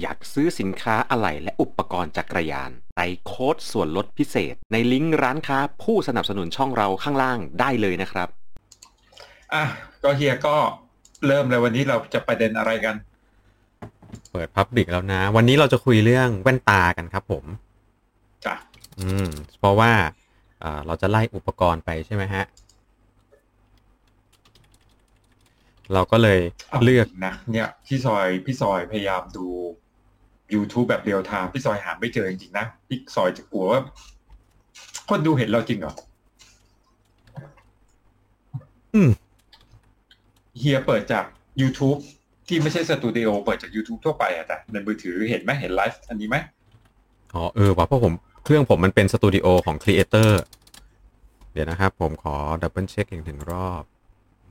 อยากซื้อสินค้าอะไหล่และอุปกรณ์จักรยานใส่โค้ดส่วนลดพิเศษ ในลิงก์ร้านค้าผู้สนับสนุนช่องเราข้างล่างได้เลยนะครับ อะก็เฮียก็เริ่มเลยวันนี้เราจะประเด็นอะไรกัน เปิดพับบิกแล้วนะ วันนี้เราจะคุยเรื่องแว่นตากันครับผมจ้ะอืม เพราะว่าอ่าเราจะไล่อุปกรณ์ไปใช่ไหมฮะ เราก็เลยเลือกนะ เนี่ยพี่ซอยพี่ซอยพยายามดู YouTube แบบ real time พี่ซอยหาไม่เจอจริงๆนะพี่ซอยจะกลัวว่า คนดูเห็นเราจริงเหรออืมเฮียเปิดจาก YouTube ที่ไม่ใช่สตูดิโอเปิดจาก YouTube ทั่วไปอะแต่ในมือถือเห็นไหมเห็นไลฟ์อันนี้ไหมอ๋อเออว่ะเพราะผมเครื่องผมมันเป็นสตูดิโอของ creatorเดี๋ยวนะครับ ผมขอ double check อีกหนึ่งรอบ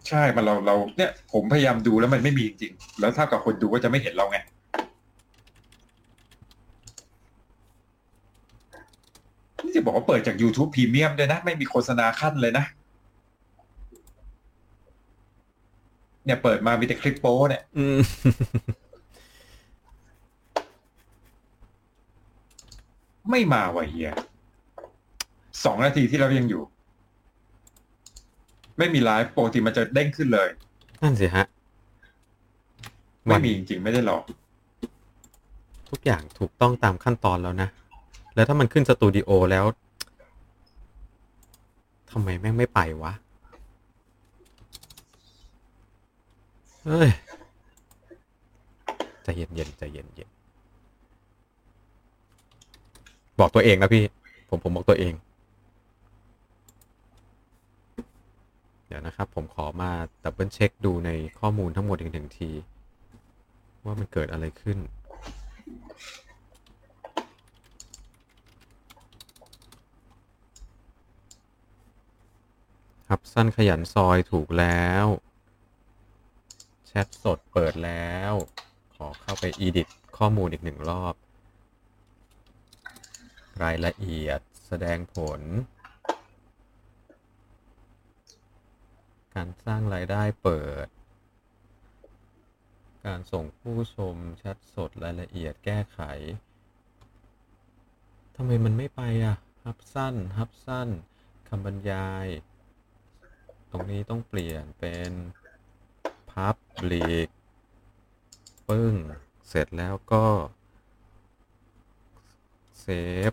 ใช่ มันเราเราเนี่ย ผมพยายามดูแล้วมันไม่มีจริงๆแล้วถ้ากับคนดูก็จะไม่เห็นเราไง จะบอกว่าเปิดจาก YouTube พรีเมียมด้วยนะ ไม่มีโฆษณาคั่นเลยนะ เนี่ยเปิดมามีแต่คลิปโป้เนี่ยอืมไม่มาว่ะเฮียสองนาทีที่เรายังอยู่ ไม่มีไลฟ์ปกติมันจะเด้งขึ้นเลย นั่นสิฮะ ไม่มีจริงๆ ไม่ได้หลอก ทุกอย่างถูกต้องตามขั้นตอนแล้วนะ แล้วถ้ามันขึ้นสตูดิโอแล้วทำไมแม่งไม่ไปวะ เฮ้ยใจเย็นๆใจเย็นๆบอกตัวเองนะพี่ ผมผมบอกตัวเอง เดี๋ยวนะครับ ผมขอมา double check ดูในข้อมูลทั้งหมดอีกหนึ่งที ว่ามันเกิดอะไรขึ้น ครับสั้นขยันซอยถูกแล้ว แชทสดเปิดแล้ว ขอเข้าไป edit ข้อมูลอีกหนึ่งรอบ รายละเอียดแสดงผล การสร้างรายได้เปิด การส่งผู้ชมแชทสดรายละเอียดแก้ไขทำไมมันไม่ไปอะฮับสั้นฮับสั้นคำบรรยาย ตรงนี้ต้องเปลี่ยนเป็นพับลีกปึ้ง เสร็จแล้วก็เซฟ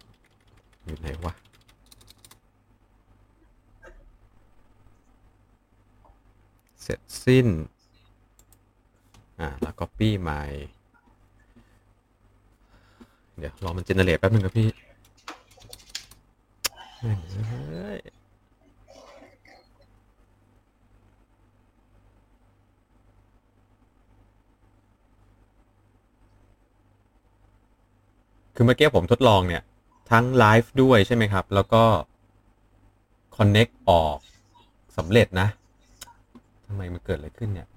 อยู่ไหนวะเสร็จสิ้น อ่า แล้ว copy ใหม่ เดี๋ยว รอ มันเจเนเรตแป๊บนึงนะพี่แม่งเอ้ย คือเมื่อกี้ผมทดลองเนี่ย ทั้งไลฟ์ด้วยใช่ไหมครับ แล้วก็ Connect ออกสำเร็จนะทำไมมันเกิดอะไรขึ้นเนี่ย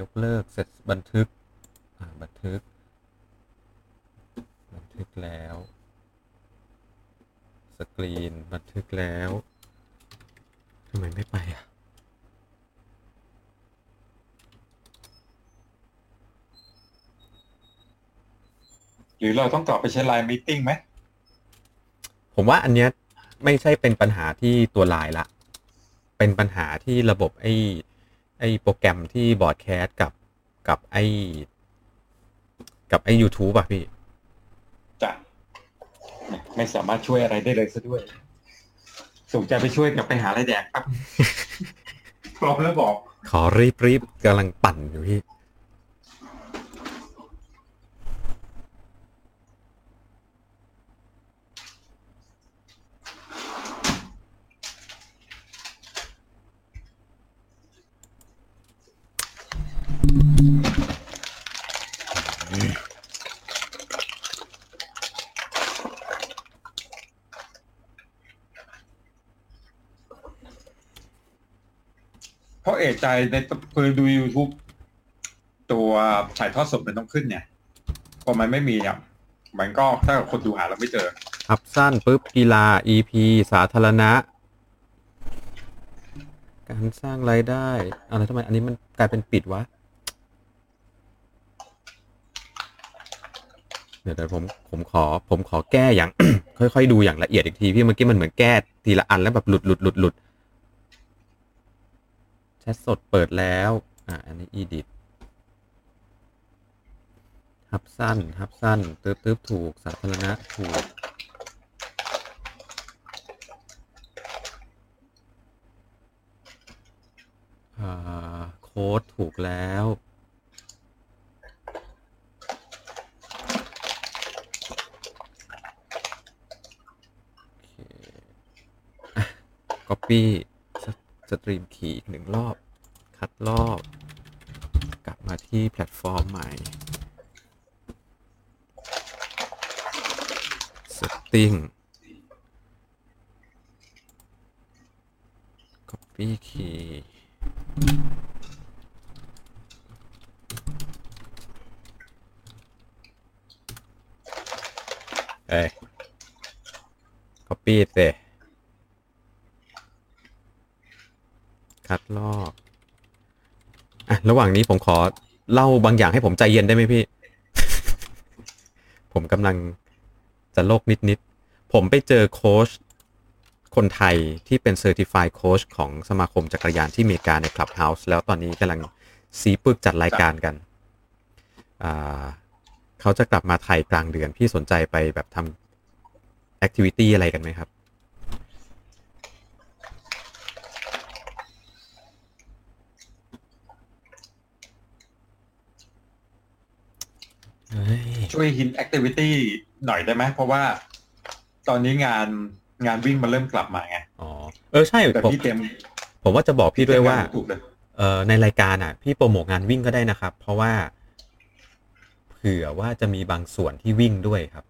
ยกเลิกเสร็จบันทึกบันทึก บันทึกแล้ว สกรีนบันทึกแล้วทำไมไม่ไปอะ ห รือเราต้องกลับไปใช้ไลน์ meeting ไหมผมว่าอันเนี้ยไม่ใช่เป็นปัญหาที่ตัวไลน์ละ เป็นปัญหาที่ระบบไอ้ไอ้โปรแกรมที่ broadcast กับกับไอ้กับไอ้ YouTube อะพี่จ้ะไม่สามารถช่วยอะไรได้เลยซะด้วยส่งใจไปช่วยกับไปหาอะไรแดกครับพร้อมแล้วบอก ขอรีบรีบกำลังปั่นอยู่พี่ เพราะเอกใจในคือดู YouTube ตัวถ่ายทอดสดมันต้องขึ้นเนี่ยพอมันไม่มีเนี่ยมันก็ถ้าคนดูหาเราไม่เจอ อัพสั้นปุ๊บกีฬา EP สาธารณะ การสร้างรายได้อะไรทำไมอันนี้มันกลายเป็นปิดวะ เดี๋ยวผมผมขอผมขอแก้อย่าง ค่อยๆดูอย่างละเอียดอีกทีพี่เมื่อกี้มันเหมือนแก้ทีละอันแล้วแบบหลุดหลุดหลุดหลุดแชทสดเปิดแล้ว อะอันนี้ edit ฮับสั้นฮับสั้นตึ๊บตึ๊บถูกสาธารณะถูกอ่าโค้ดถูกแล้ว โอเคอะ copy stream key อีกหนึ่งรอบ คัดรอบ กลับมาที่แพลตฟอร์มใหม่ setting copy key เอ้ย copy เส คัดลอกอะระหว่างนี้ผมขอเล่าบางอย่างให้ผมใจเย็นได้ไหมพี่ ผมกำลังจะโลกนิดๆ ผมไปเจอโค้ชคนไทยที่เป็น Certified Coach ของสมาคมจักรยานที่อเมริกาใน Clubhouse แล้วตอนนี้กำลังซีปึกจัดรายการกัน เขาจะกลับมาไทยกลางเดือน พี่สนใจไปแบบทำแอคทิวิตี้อะไรกันไหมครับ เฮ้ย ช่วย hint activity หน่อยได้ไหมเพราะว่าตอนนี้งานงานวิ่งมันเริ่มกลับมาไงอ๋อเออใช่แต่ผมพี่เต็มผมว่าจะบอกพี่ด้วยว่าถูกเลยเอ่อในรายการอะ พี่โปรโมทงานวิ่งก็ได้นะครับ เพราะว่าเผื่อว่าจะมีบางส่วนที่วิ่งด้วยครับ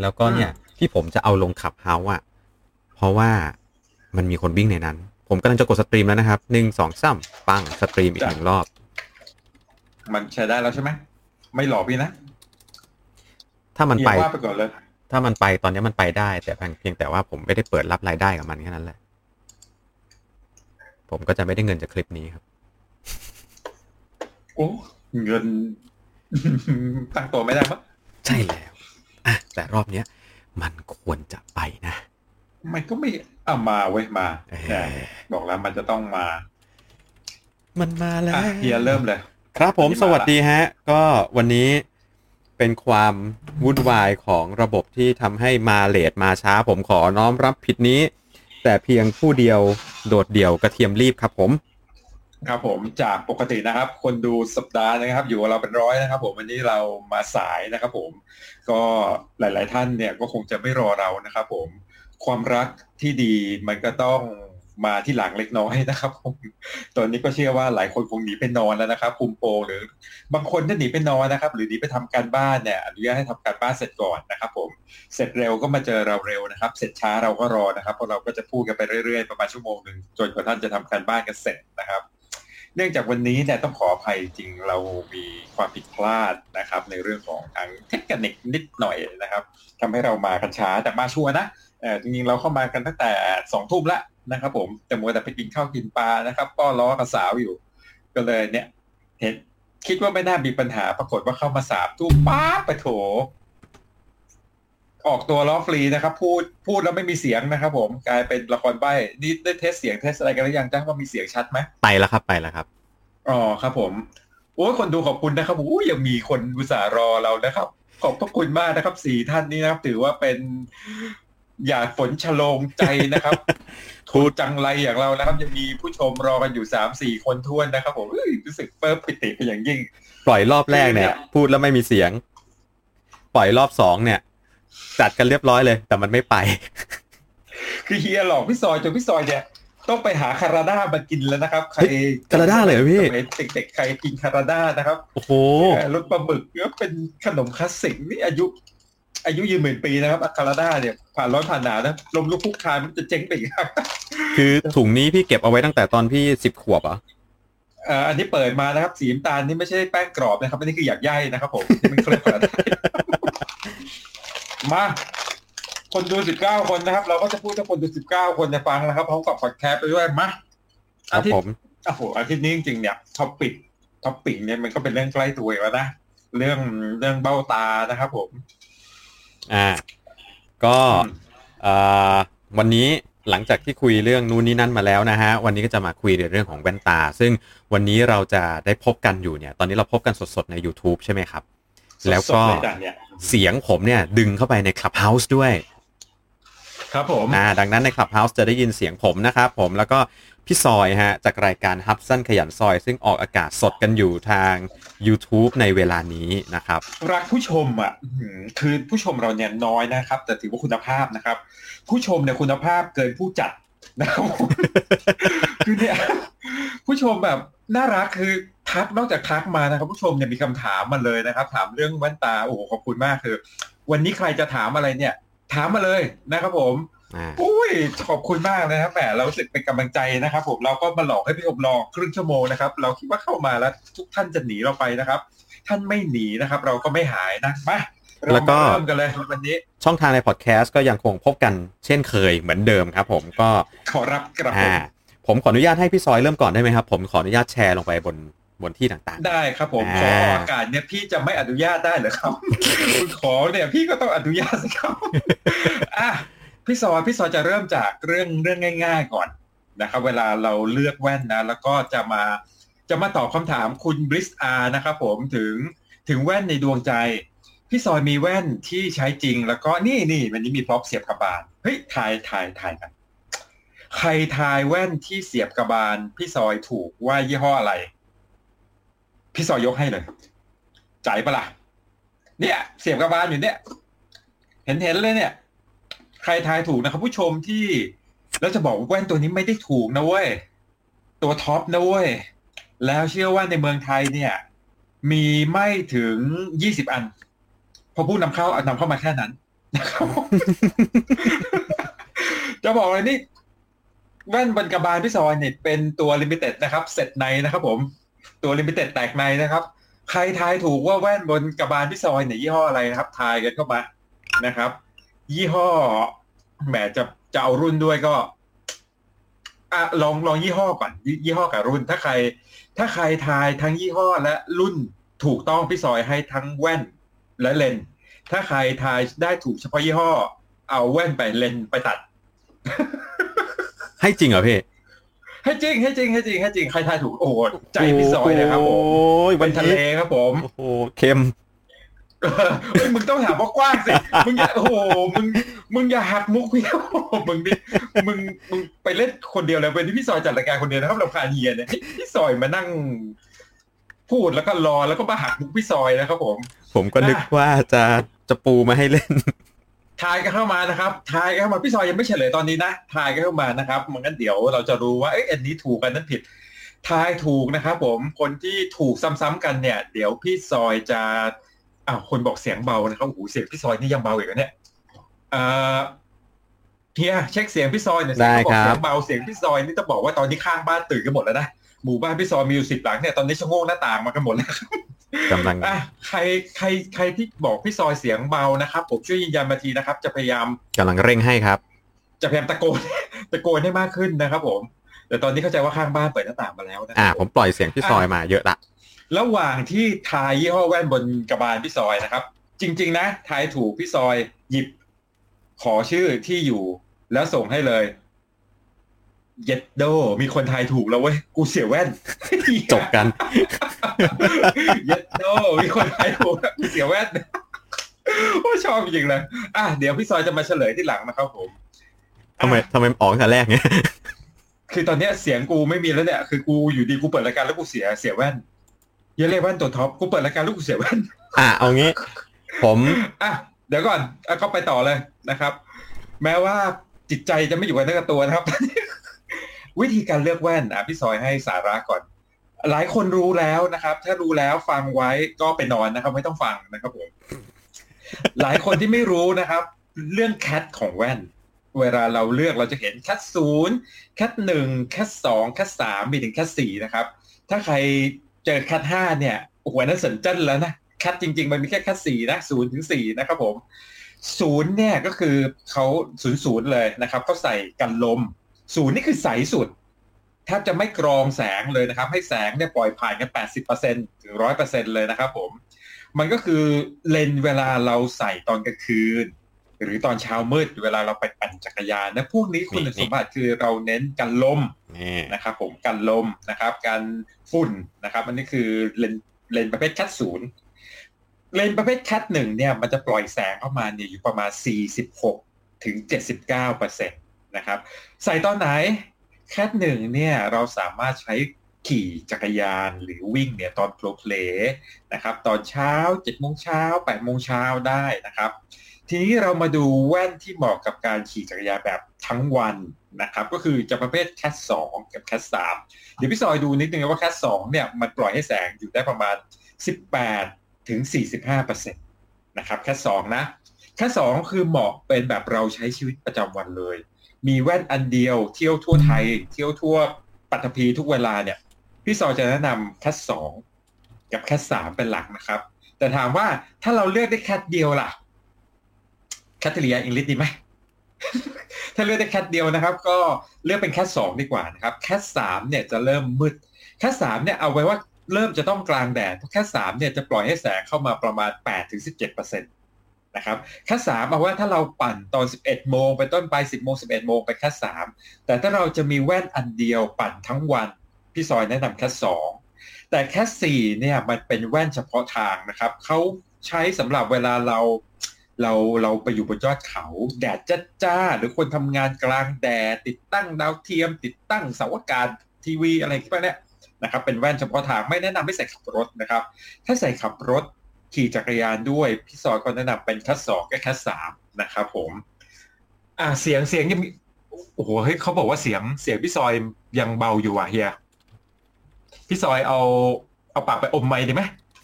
แล้วก็เนี่ย ที่ผมจะเอาลง Clubhouse อะ เพราะว่ามันมีคนวิ่งในนั้น ผมกำลังจะกด stream แล้วนะครับหนึ่งสองสามปังสตรีมอีกหนึ่งรอบ มันใช้ได้แล้วใช่ไหม ไม่หลอกพี่นะ ถ้ามันไปเฮียว่าไปก่อนเลย ถ้ามันไปตอนนี้มันไปได้ แต่เพียงแต่ว่าผมไม่ได้เปิดรับรายได้กับมันแค่นั้นแหละ ผมก็จะไม่ได้เงินจากคลิปนี้ครับ โอ้เงินตั้งตัวไม่ได้มั้งใช่แล้วอะแต่รอบเนี้ยมันควรจะไปนะ มันก็ไม่เอามาเว้ยมาเออแต่บอกแล้วมันจะต้องมา มันมาแล้วอะเฮียเริ่มเลย ครับผมวันนี้สมาละวัสดีฮะ ก็วันนี้เป็นความวุ่นวายของระบบที่ทำให้มาเลทมาช้า ผมขอน้อมรับผิดนี้ แต่เพียงผู้เดียวโดดเดี่ยวกระเทียมรีบครับผม ครับผมจากปกตินะครับ คนดูสัปดาห์นะครับ อยู่กับเราเป็นร้อยนะครับ ผมวันนี้เรามาสายนะครับ ผม ก็หลาย ๆ ท่านเนี่ยก็คงจะไม่รอเรานะครับ ผมความรักที่ดีมันก็ต้อง มาที่หลังเล็กน้อยนะครับผมตอนนี้ก็เชื่อว่าหลายคนคงหนีไปนอนแล้วนะครับคุมโปหรือบางคนถ้าหนีไปนอนนะครับ หรือหนีไปทำการบ้านเนี่ยอนุญาตให้ทำการบ้านเสร็จก่อนนะครับ ผมเสร็จเร็วก็มาเจอเราเร็วนะครับ เสร็จช้าเราก็รอนะครับเพราะเราก็จะพูดกันไปเรื่อยๆประมาณชั่วโมงหนึ่งจนกว่าท่านจะทำการบ้านกันเสร็จนะครับ เนื่องจากวันนี้เนี่ยต้องขออภัยจริงเรามีความผิดพลาดนะครับ ในเรื่องของทางเทคนิคนิดหน่อยนะครับทำให้เรามากันช้าแต่มาชัวร์นะเออจริงๆเราเข้ามากันตั้งแต่สองทุ่มละ นะครับผมแต่มัวแต่ไปกินข้าวกินปลานะครับป้อล้อกับสาวอยู่ ก็เลยเนี่ย เห็นคิดว่าไม่น่ามีปัญหาปรากฏว่าเข้ามาสามทุ่มป๊าบไปโถ ออกตัวล้อฟรีนะครับ พูดพูดแล้วไม่มีเสียงนะครับ ผมกลายเป็นละครใบ้นี่ได้ test เสียง test อะไรกันหรือยังจ้าว่ามีเสียงชัดไหมไปแล้วครับไปแล้วครับอ๋อครับ ผมโอ้ยคนดูขอบคุณนะครับโอ้ยยังมีคนอุตส่าห์รอเรานะครับ ขอบพระคุณมากนะครับสี่ท่านนี้นะครับ ถือว่าเป็น หยาดฝนฉโลงใจนะครับพูทูดจังไรอย่างเรานะครับยังมีผู้ชมรอกันอยู่สามสี่คนท้วนนะครับผมเอ้ยรู้สึกเปิบปิติเป็นอย่างยิ่ง ปล่อยรอบแรกเนี่ยคือเนี่ย พูดแล้วไม่มีเสียง ปล่อยรอบสองเนี่ย จัดกันเรียบร้อยเลย แต่มันไม่ไป คือเฮียหลอกพี่ซอยจนพี่ซอยเนี่ยต้องไปหาคาราด้ามากินแล้วนะครับใครเฮ้ยคาราด้าเลยเหรอพี่สมัยเด็กๆใครกินคาราด้านะครับ โอ้โหเอ่อรสปลาหมึกก็เป็นขนมคลาสสิกนี่อายุ อายุยืนหมื่นปีนะครับคาราด้าเนี่ยผ่านร้อนผ่านหนาวนะลมลุกคลุกคลานมันจะเจ๊งไปอีกครับคือถุงนี้พี่เก็บเอาไว้ตั้งแต่ตอนพี่สิบขวบเหรอะเอ่ออันนี้เปิดมานะครับ สีน้ำตาลนี่ไม่ใช่แป้งกรอบนะครับอันนี้คืออยากย่ายนะครับผมนี่มันเคลือบคาราด้ามา คนดูสิบเก้าคนนะครับ เราก็จะพูดถ้าคนดูสิบเก้าคนจะฟังนะครับพร้อมกับพอดแคสต์ไปด้วยมาครับอาทิตผย์มโอ้โหอาทิตย์นี้จริงๆเนี่ย topic topic เนี่ยมันก็เป็นเรื่องใกล้ตัวอยู่แล้วนะเรื่องเรื่องเบ้าตานะครับผม อ่า ก็เอ่อวันนี้หลังจากที่คุยเรื่องนู้นนี่นั่นมาแล้วนะฮะ วันนี้ก็จะมาคุยในเรื่องของแว่นตา ซึ่งวันนี้เราจะได้พบกันอยู่เนี่ย ตอนนี้เราพบกันสดๆใน YouTube ใช่ไหมครับ แล้วก็สดๆเลยจ้ะเนี่ยเสียงผมเนี่ยดึงเข้าไปใน Clubhouse ด้วย ครับผม อ่า ดังนั้นใน Clubhouse จะได้ยินเสียงผมนะครับผม แล้วก็ พี่ซอยฮะจากรายการฮับสั้นขยันซอย ซึ่งออกอากาศสดกันอยู่ทาง YouTube ในเวลานี้นะครับ รักผู้ชมอะคือผู้ชมเราเนี่ยน้อยนะครับ แต่ถือว่าคุณภาพนะครับ ผู้ชมเนี่ยคุณภาพเกินผู้จัดนะครับคือเนี่ยผู้ชมแบบน่ารักคือทักนอกจากทักมานะครับ ผู้ชมเนี่ยมีคำถามมาเลยนะครับ ถามเรื่องแว่นตาโอ้โหขอบคุณมากคือ วันนี้ใครจะถามอะไรเนี่ย ถามมาเลยนะครับผม อ่าอุ้ยขอบคุณมากเลยนะครับแหมเรารู้สึกเป็นกำลังใจนะครับ ผมเราก็มาหลอกให้พี่ชมรอครึ่งชั่วโมงนะครับ เราคิดว่าเข้ามาแล้วทุกท่านจะหนีเราไปนะครับ ท่านไม่หนีนะครับ เราก็ไม่หายนะมาเราแล้วก็มาเริ่มกันเลยวันนี้ ช่องทางในพอดแคสต์ก็ยังคงพบกันเช่นเคยเหมือนเดิมครับ ผมก็ขอรับกระผม อ่า ผมขออนุญาตให้พี่ซอยเริ่มก่อนได้ไหมครับ ผมขออนุญาตแชร์ลงไปบนบนที่ต่างได้ครับผมอ่าขอออกอากาศเนี่ยพี่จะไม่อนุญาตได้เหรอครับคุณขอเนี่ยพี่ก็ต้องอนุญาตสิครับอะ พี่ซอยพี่ซอยจะเริ่มจากเรื่องเรื่องง่าย ๆ ก่อนนะครับ เวลาเราเลือกแว่นนะ แล้วก็จะมาจะมาตอบคำถามคุณบริสอาร์นะครับผมถึงถึงแว่นในดวงใจ พี่ซอยมีแว่นที่ใช้จริง แล้วก็นี่นี่วันนี้มี prop เสียบกระบาลเฮ้ยถ่ายถ่ายถ่ายกันใครทายแว่นที่เสียบกระบาลพี่ซอยถูกว่ายี่ห้ออะไร พี่ซอยยกให้เลยใจปะล่ะเนี่ย เสียบกระบาลอยู่เนี่ย เห็นเห็นเลยเนี่ย ใครทายถูกนะครับ ผู้ชมที่แล้วจะบอกว่าแว่นตัวนี้ไม่ได้ถูกนะเว้ย ตัวท็อปนะเว้ย แล้วเชื่อว่าในเมืองไทยเนี่ย มีไม่ถึงยี่สิบอัน พอผู้นำเข้าเอานำเข้ามาแค่นั้นนะครับจะบอกเลยนี่แว่นบนกระบาลพี่ซอยเนี่ยเป็นตัว limited นะครับ เสร็จในนะครับผม ตัว limited แตกในนะครับ ใครทายถูกว่าแว่นบนกระบาลพี่ซอยเนี่ยยี่ห้ออะไรนะครับ ทายกันเข้ามานะครับ ยี่ห้อแหมจะจะเอารุ่นด้วยก็อะลองลองยี่ห้อก่อนยี่ยี่ห้อกับรุ่นถ้าใคร ถ้าใครทายทั้งยี่ห้อและรุ่นถูกต้องพี่ซอยให้ทั้งแว่นและเลนส์ถ้าใครทายได้ถูกเฉพาะยี่ห้อ เอาแว่นไปเลนส์ไปตัดๆให้จริงเหรอพี่ให้จริงให้จริงให้จริงให้จริงใครทายถูกโอ้โหใจพี่ซอยเลยครับผมโอ้ยเป็วันนทะนี้เลครับผมโอ้โหเค็ม เออเฮ้ยมึงต้องถามว่ากว้างสิ มึงอย่าโอ้โห มึง มึงอย่าหักมุกพี่โอ้โหมึงนี่มึง มึงไปเล่นคนเดียวเลยเป็นที่พี่ซอยจัดรายการคนเดียวนะครับเราพาเฮียเนี่ยให้พี่ซอยมานั่ง พูดแล้วก็รอแล้วก็มาหักมุกพี่ซอยนะครับผม ผมก็นึกว่าจะจะปูมาให้เล่น ทายกันเข้ามานะครับ ทายกันเข้ามาพี่ซอยยังไม่เฉลยตอนนี้นะ ทายกันเข้ามานะครับมันงั้นเดี๋ยวเราจะรู้ว่า เอ้ยอันนี้ถูกกันนั้นผิดทายถูกนะครับผม คนที่ถูกซ้ำๆกันเนี่ย เดี๋ยวพี่ซอยจะ อ้าวคนบอกเสียงเบานะครับโอ้โหเสียงพี่ซอยนี่ยังเบาอีกเหรอเนี่ยเอ่อเฮียเช็คเสียงพี่ซอยหน่อยสิได้เขาบอกครับเสียงเบาเสียงพี่ซอยนี่จะบอกว่าตอนนี้ข้างบ้านตื่นกันหมดแล้วนะหมู่บ้านพี่ซอยมีอยู่สิบหลังเนี่ยตอนนี้ชะโงกหน้าต่างมากันหมดแล้วกำลังอะใครใครใครที่บอกพี่ซอยเสียงเบานะครับผมช่วยยืนยันมาทีนะครับ จะพยายามกำลังเร่งให้ครับ จะพยายามตะโกนตะโกนให้มากขึ้นนะครับ ผม แต่ตอนนี้เข้าใจว่าข้างบ้านเปิดหน้าต่างมาแล้วนะคอ่ารับผมปล่อยเสียงพี่ซอยมาเยอะละ ระหว่างที่ทายยี่ห้อแว่นบนกระบาลพี่ซอยนะครับ จริง ๆ นะทายถูกพี่ซอยหยิบ ขอชื่อที่อยู่แล้วส่งให้เลย เย็ดโด มีคนทายถูกแล้วเว้ย กูเสียแว่น จบกัน เย็ดโด มีคนทายถูกแล้วกูเสียแว่นโอ้ชอบจริงๆเลยอะเดี๋ยวพี่ซอยจะมาเฉลยที่หลังนะครับผมทำไมทำไมออกตั้งแต่แรกเนี่ยคือตอนเนี้ยเสียงกูไม่มีแล้วเนี่ย คือกูอยู่ดีกูเปิดรายการแล้วกูเสียเสียแว่น อยังเรียกแว่นตัวท็อปกูเปิดรายการแล้วกูเสียแว่นอะเอางี้ ผมอะเดี๋ยวก่อนอะก็ไปต่อเลยนะครับ แม้ว่าจิตใจจะไม่อยู่กับเนื้อกับตัวนะครับ วิธีการเลือกแว่นอะพี่ซอยให้สาระก่อน หลายคนรู้แล้วนะครับ ถ้ารู้แล้วฟังไว้ก็ไปนอนนะครับ ไม่ต้องฟังนะครับผมหลายคนที่ไม่รู้นะครับ เรื่องแคทของแว่น เวลาเราเลือกเราจะเห็นแคทศูนย์แคทหนึ่งแคทสองแคทสามมีถึงแคทสี่นะครับ ถ้าใคร เจอแคทห้าเนี่ยโอ้โหอันนั้นสนเจันแล้วนะแคทจริง ๆ มันมีแค่แคทสี่นะศูนย์ถึงสี่นะครับผมศูนย์เนี่ยก็คือเขาศูนย์ศูนย์เลยนะครับเขาใส่กันลมศูนย์นี่คือใสสุดแทบจะไม่กรองแสงเลยนะครับ ให้แสงเนี่ยปล่อยผ่านกันแปดสิบเปอร์เซ็นถึงร้อยเปอร์เซ็นเลยนะครับผม มันก็คือเลนเวลาเราใส่ตอนกลางคืน หรือตอนเช้ามืดเวลาเราไปปั่นจักรยานนะพวกนี้คุณสมบัติคือเราเน้นกันลมนี่นะครับผมกันลมนะครับการฝุ่นนะครับอันนี้คือเลนเลนประเภทคัดศูนย์เลนประเภทคัดหนึ่งเนี่ยมันจะปล่อยแสงเข้ามาเนี่ยอยู่ประมาณ 46 ถึง 79เปอร์เซ็นตนะครับใส่ตอนไหนคัดหนึ่งเนี่ยเราสามารถใช้ขี่จักรยานหรือวิ่งเนี่ยตอนโปรเพลนะครับตอนเช้า7โมงเช้า8โมงเช้าได้นะครับ ทีนี้เรามาดูแว่นที่เหมาะกับการขี่จักรยานแบบทั้งวันนะครับ ก็คือจะประเภท cat สองกับ cat สามเดี๋ยวพี่ซอยดูนิดนึงว่า cat สองเนี่ยมันปล่อยให้แสงอยู่ได้ประมาณ 18ถึง45เปอร์เซ็นต์นะครับ cat สองนะ cat สองคือเหมาะเป็นแบบเราใช้ชีวิตประจำวันเลย มีแว่นอันเดียวเที่ยวทั่วไทย เที่ยวทั่วปัตตภีทุกเวลาเนี่ย พี่ซอยจะแนะนำ cat สองกับ cat สามเป็นหลักนะครับ แต่ถามว่าถ้าเราเลือกได้ cat เดียวล่ะ category อะไรดีไหม ถ้าเลือกได้ cat เดียวนะครับ ก็เลือกเป็น cat สองดีกว่านะครับ cat สามเนี่ยจะเริ่มมืด cat สามเนี่ยเอาไว้ว่าเริ่มจะต้องกลางแดดเพราะ cat สามเนี่ยจะปล่อยให้แสงเข้ามาประมาณ8ถึง17เจ็ดเปอร์เซ็นตนะครับ cat สามเอาว่าถ้าเราปั่นตอน 11 โมงไปต้นไป 10 โมง 11 โมงไป cat สามแต่ถ้าเราจะมีแว่นอันเดียวปั่นทั้งวัน พี่ซอยแนะนำ cat สองแต่ cat สี่เนี่ยมันเป็นแว่นเฉพาะทางนะครับเขาใช้สำหรับเวลาเรา เราเราไปอยู่บนยอดเขา แดดจ้าจ้าๆหรือคนทำงานกลางแดดติดตั้งดาวเทียม ติดตั้งเสาอากาศทีวีอะไรพวกเนี้ยนะครับ เป็นแว่นเฉพาะทางไม่แนะนำให้ใส่ขับรถนะครับ ถ้าใส่ขับรถขี่จักรยานด้วย พี่ซอยก็แนะนำเป็นคัสสองกับคัสสามนะครับผม อ่าเสียงเสียงยังโอ้โหเฮ้ยเขาบอกว่าเสียงเสียงพี่ซอยยังเบาอยู่อะเฮียพี่ซอยเอาเอาปากไปอมไม้ดีไหม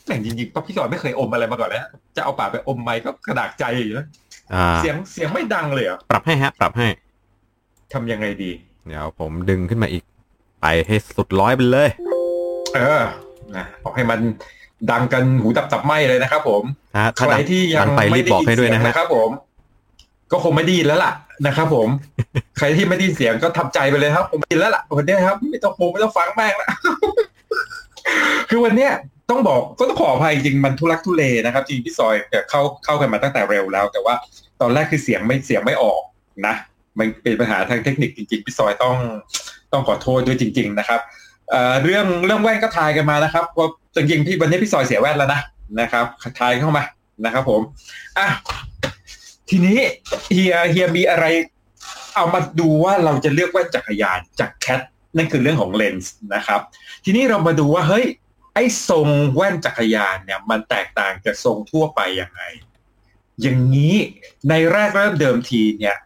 แต่จริงๆก็พี่ซอยไม่เคยอมอะไรมาก่อนแล้ว จะเอาปากไปอมไม้ก็กระดากใจอยู่นะอ่าเสียงเสียงไม่ดังเลยเหรอะปรับให้ฮะ ปรับให้ทำยังไงดี เดี๋ยวผมดึงขึ้นมาอีก ไปให้สุดร้อยไปเลย เออนะบอกให้มันดังกันหูดับตับไหมเลยนะครับผมถ้าใคถ้ารดังที่ยัดังงไปไม่รีบบอกให้ด้วยนะเสีงฮะนะครับผม ก็คงไม่ไดีแล้วล่ะนะครับผม ใครที่ไม่ไดยินเสียงก็ทำใจไปเลยครับผมไดยินแล้วล่ะวันนี้ครับ ไม่ต้องผมไม่ต้องฟังแม่งละคือวันเนี้ย ต้องบอกก็ต้องขออภัยจริงมันทุลักทุเลนะครับ จริงพี่ซอยเนี่ยเข้าเข้ากันมาตั้งแต่เร็วแล้ว แต่ว่าตอนแรกคือเสียงไม่เสียงไม่ออกนะ มันเป็นปัญหาทางเทคนิคจริงๆพี่ซอยต้องต้องขอโทษด้วยจริง ๆ นะครับเเรื่องเรื่องแว่นก็ทายกันมานะครับว่าจริงๆพี่วันนี้พี่ซอยเสียแว่นแล้วนะนะครับทายเข้ามานะครับ ผมอะทีนี้เฮียเฮียมีอะไร เอามาดูว่าเราจะเลือกแว่นจักรยานจาก cat นั่นคือเรื่องของเลนส์นะครับ ทีนี้เรามาดูว่าเฮ้ย ไอ้ทรงแว่นจักรยานเนี่ย มันแตกต่างจากทรงทั่วไปยังไง อย่างนี้ในแรกเริ่มเดิมทีเนี่ย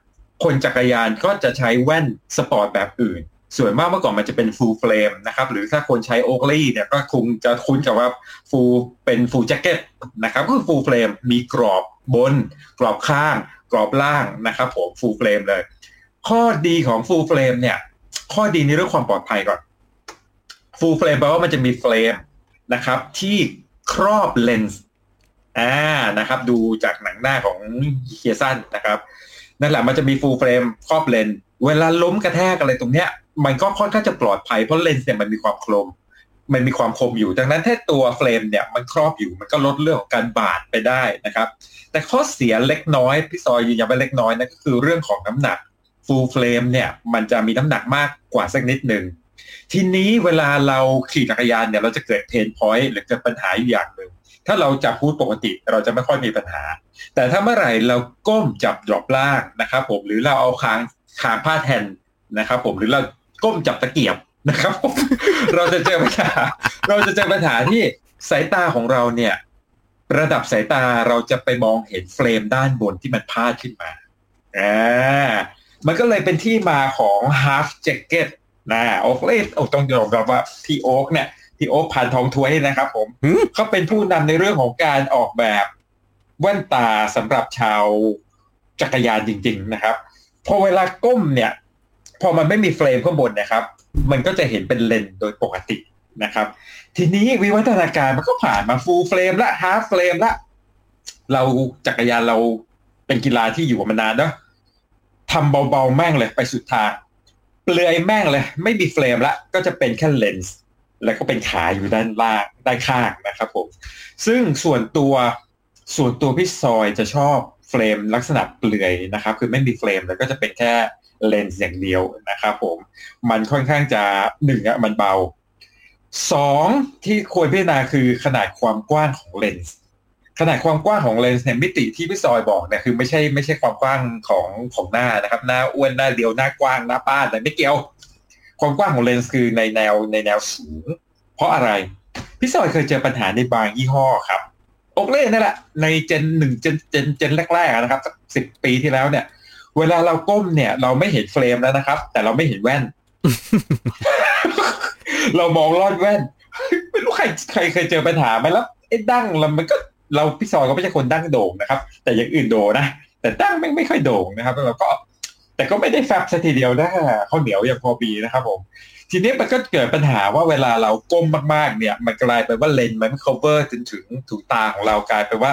คนจักรยานก็จะใช้แว่นสปอร์ตแบบอื่น ส่วนมากเมื่อก่อนมันจะเป็น full frame นะครับ หรือถ้าคนใช้ Oakley เนี่ยก็คงจะคุ้นกับว่าfull เป็น full jacket นะครับก็คือ full frame มีกรอบบน กรอบข้าง กรอบล่างนะครับผม full frame เลย ข้อดีของ full frame เนี่ย ข้อดีในเรื่องความปลอดภัยก่อน full frame แปลว่ามันจะมี frame นะครับ ที่ครอบเลนส์อะนะครับ ดูจากหนังหน้าของเฮียสันนะครับนั่นแหละมันจะมี full frame ครอบเลนส์เวลาล้มกระแทกอะไรตรงเนี้ย มันก็ค่อนข้างจะปลอดภัยเพราะเลนส์เนี่ยมันมีความคมมันมีความคมอยู่ ดังนั้นถ้าตัว frame เนี่ยมันครอบอยู่มันก็ลดเรื่องของการบาดไปได้นะครับ แต่ข้อเสียเล็กน้อยพี่ซอยยืนยันว่าเล็กน้อยนะก็คือเรื่องของน้ำหนัก full frame เนี่ยมันจะมีน้ำหนักมากกว่าสักนิดหนึ่ง ทีนี้เวลาเราขี่จักรยานเนี่ยเราจะเกิด pain point หรือเกิดปัญหาอยู่อย่างหนึ่งถ้าเราจับ hood ปกติเราจะไม่ค่อยมีปัญหา แต่ถ้าเมื่อไหร่เราก้มจับ drop ล่างนะครับผมหรือเราเอาคางคางพาดแทนนะครับผมหรือเราก้มจับตะเกียบนะครับผมเราจะเจอปัญหา เราจะเจอปัญหาที่สายตาของเราเนี่ย ระดับสายตาเราจะไปมองเห็นเฟรมด้านบนที่มันพาดขึ้นมาอ่ามันก็เลยเป็นที่มาของ half jacket นะโอ๊กเล่โอ้ต้องยอมรับว่าพี่โอ๊กเนี่ยพี่โอ๊กผ่านทองถ้วยนะครับผมหืมเขาเป็นผู้นำในเรื่องของการออกแบบแว่นตาสำหรับชาวจักรยานจริง ๆ นะครับ พอเวลาก้มเนี่ย พอมันไม่มี frame ข้างบนนะครับ มันก็จะเห็นเป็นเลนส์โดยปกตินะครับ ทีนี้วิวัฒนาการมันก็ผ่านมา full frame ละ half frame ละเราจักรยานเราเป็นกีฬาที่อยู่มานานเนาะทำเบาๆแม่งเลยไปสุดทาง เปลือยแม่งเลย ไม่มี frame ละก็จะเป็นแค่เลนส์แล้วก็เป็นขาอยู่ด้านล่างด้านข้างนะครับผม ซึ่งส่วนตัวส่วนตัวพี่ซอยจะชอบเฟรมลักษณะเปลือยนะครับ คือไม่มีเฟรมแล้วก็จะเป็นแค่เลนส์อย่างเดียวนะครับผม มันค่อนข้างจะหนึ่งอะมันเบาสองที่ควรพิจารณาคือขนาดความกว้างของเลนส์ ขนาดความกว้างของเลนส์เนี่ยมิติที่พี่ซอยบอกเนี่ยคือไม่ใช่ไม่ใช่ความกว้างของของหน้านะครับ หน้าอ้วนหน้าเดียวหน้ากว้างหน้าป้านอะไรไม่เกี่ยว ความกว้างของเลนส์คือในแนวในแนวสูง เพราะอะไร พี่ซอยเคยเจอปัญหาในบางยี่ห้อครับโอกเล่นี่แหละในเจนหนึ่งเจนเจนเจนแรกๆนะครับสิบปีที่แล้วเนี่ย เวลาเราก้มเนี่ย เราไม่เห็นเฟรมแล้วนะครับ แต่เราไม่เห็นแว่น เรามองลอดแว่น ไม่รู้ใครใครเคยเจอปัญหาไหมแล้วไอ้ดั้งเรามันก็ เราพี่ซอยก็ไม่ใช่คนดั้งโด่งนะครับ แต่อย่างอื่นโด่นะ แต่ดั้งไม่ไม่ค่อยโด่งนะครับแล้วเราก็ แต่ก็ไม่ได้แฟบซะทีเดียวนะข้าวเหนียวอย่างพอปีนะครับผมทีนี้มันก็เกิดปัญหาว่าเวลาเราก้มมากๆ เนี่ย มันกลายเป็นว่าเลนส์มัน cover จนถึงถูตาของเรากลายเป็นว่า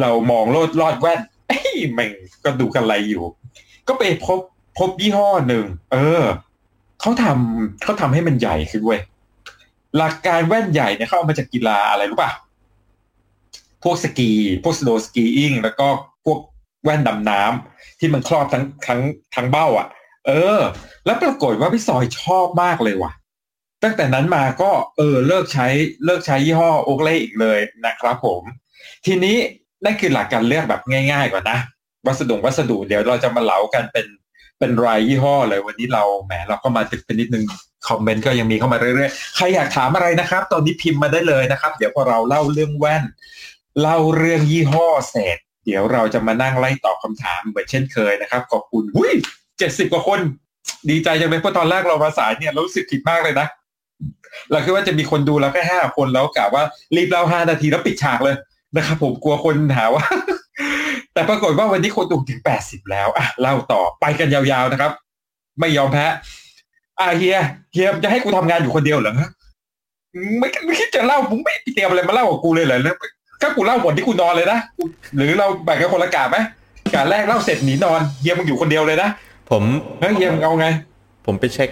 เรามองโลดลอดแว่นเอ้ยมันก็ดูกันไรอยู่ ก็ไปพบพบยี่ห้อหนึ่งเออเขาทำเขาทำให้มันใหญ่ขึ้นเว้ยหลักการแว่นใหญ่เนี่ยเขาเอามาจากกีฬาอะไรรู้ป่ะ พวกสกี พวกสโนว์สกีอิงแล้วก็พวกแว่นดำน้ำที่มันครอบทั้งทั้งทั้งเบ้าอะ เออ แล้วปรากฏว่าพี่ซอยชอบมากเลยว่ะ ตั้งแต่นั้นมาก็เออเลิกใช้เลิกใช้ยี่ห้อโอเล่อีกเลยนะครับผม ทีนี้นั่นคือหลักการเลือกแบบง่าย ๆ ก่อนนะ วัสดุวัสดุเดี๋ยวเราจะมาเล่ากันเป็นเป็นรายยี่ห้อเลยวันนี้เราแหมเราก็มาตึกเป็นนิดนึงคอมเมนต์ก็ยังมีเข้ามาเรื่อยๆ ใครอยากถามอะไรนะครับ ตอนนี้พิมพ์มาได้เลยนะครับ เดี๋ยวพอเราเล่าเรื่องแว่น เล่าเรื่องยี่ห้อเสร็จเดี๋ยวเราจะมานั่งไล่ตอบคำถามเหมือนเช่นเคยนะครับ ขอบคุณหุ้ยเจ็ดสิบกว่าคน ดีใจจังเลยเพราะตอนแรกเรามาสายเนี่ยรู้สึกผิดมากเลยนะเราคิดว่าจะมีคนดูแล้วแค่ห้าคนแล้วกะว่ารีบเล่าห้านาทีแล้วปิดฉากเลยนะครับผมกลัวคนหาว่า แต่ปรากฏว่าวันนี้คนดูถึงแปดสิบแล้วอะเล่าต่อไปกันยาวๆนะครับ ไม่ยอมแพ้อะเฮียเฮียจะให้กูทำงานอยู่คนเดียวเหรอไม่ไม่คิดจะเล่ามึงไม่เตรียมอะไรมาเล่ากับกูเลยเหรอ ถ้ากูเล่าหมดที่กูนอนเลยนะหรือเราแบ่งกันคนละกาไหมกาแรกเล่าเสร็จหนีนอนเฮียมึงอยู่คนเดียวเลยนะผมเฮ้ยเฮียมึงเอาไง ผมไปเช็ค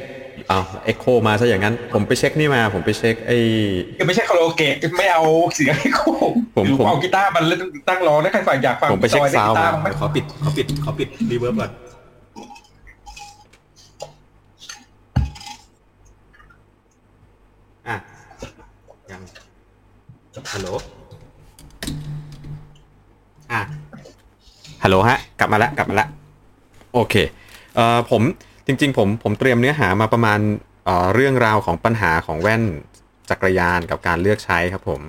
อ้าวเอ็กโคมาซะอย่างนั้น ผมไปเช็คนี่มา ผมไปเช็คไอ้ยังไม่ใช่คาราโอเกะไม่เอาเสียงให้กูผมหรือผมเอากีตาร์มันเล่นตั้งร้องนะใครฝ่ายอยากฟังผมไปเช็คซอยล่นซาวกีด์ตามาร์มั้งไหมขอปิดขอปิดขอปิดรีเวิร์บก่อนอะยังฮัลโหลอะ ฮัลโหลฮะ กลับมาแล้วกลับมาแล้วโอเคเอ่อผมจริง ๆ ผมผมเตรียมเนื้อหามาประมาณเอ่อเรื่องราวของปัญหาของแว่นจักรยานกับการเลือกใช้ครับผม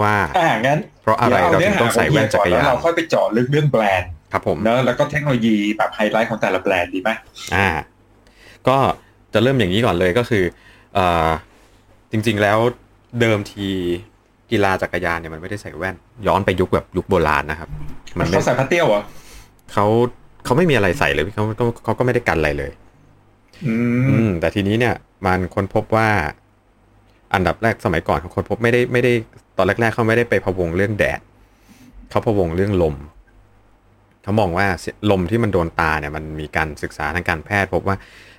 ว่าอ่างั้นเพราะอะไรเราถึงต้องใส่แว่นจักรยานแล้วเราค่อยไปเจาะลึกเรื่องแบรนด์ครับผมเนอะแล้วก็เทคโนโลยีแบบไฮไลท์ของแต่ละแบรนด์ดีไหมอ่า ก็จะเริ่มอย่างนี้ก่อนเลยก็คือเอ่อจริง ๆ แล้วเดิมทีกีฬาจักรยานเนี่ยมันไม่ได้ใส่แว่น ย้อนไปยุคแบบยุคโบราณนะครับ มันไม่เขาใส่พัดเตี้ยวเหรอ เขาเขาไม่มีอะไรใส่เลยเขาเขาเขาก็ไม่ได้กันอะไรเลย อือืมมแต่ทีนี้เนี่ย มันค้นพบว่าอันดับแรกสมัยก่อนเขาค้นพบไม่ได้ไม่ได้ตอนแรก ๆเขาไม่ได้ไปพะวงเรื่องแดดเขาพะวงเรื่องลมเขามองว่าลมที่มันโดนตาเนี่ย มันมีการศึกษาทางการแพทย์ พบว่า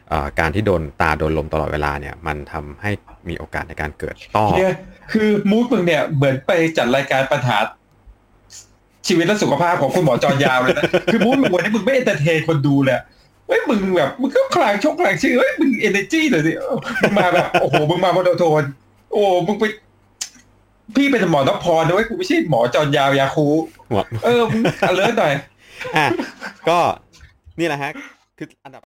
เอ่อการที่โดนตาโดนลมตลอดเวลาเนี่ย มันทำให้มีโอกาสในการเกิดต้อเนี่ยคือ mood มึงเนี่ยเหมือนไปจัดรายการปัญหา ชีวิตและสุขภาพของคุณหมอจอยาวเลยนะ คือ mood มึงวันนี้มึงไม่ entertain คนดูเลยเฮ้ยมึงแบบมึงก็คลางชกคลางชื่อเฮ้ยมึงเอเนจีเลยสิเออมึงมาแบบโอ้โหมึงมา monotone โอ้มึงไปพี่เป็นหมอนพรนะเว้ยกูไม่ใช่หมอจอยาวยาคูหัวเออมึงอเลิร์หน่อยอะก็นี่แหละฮะคืออันดับ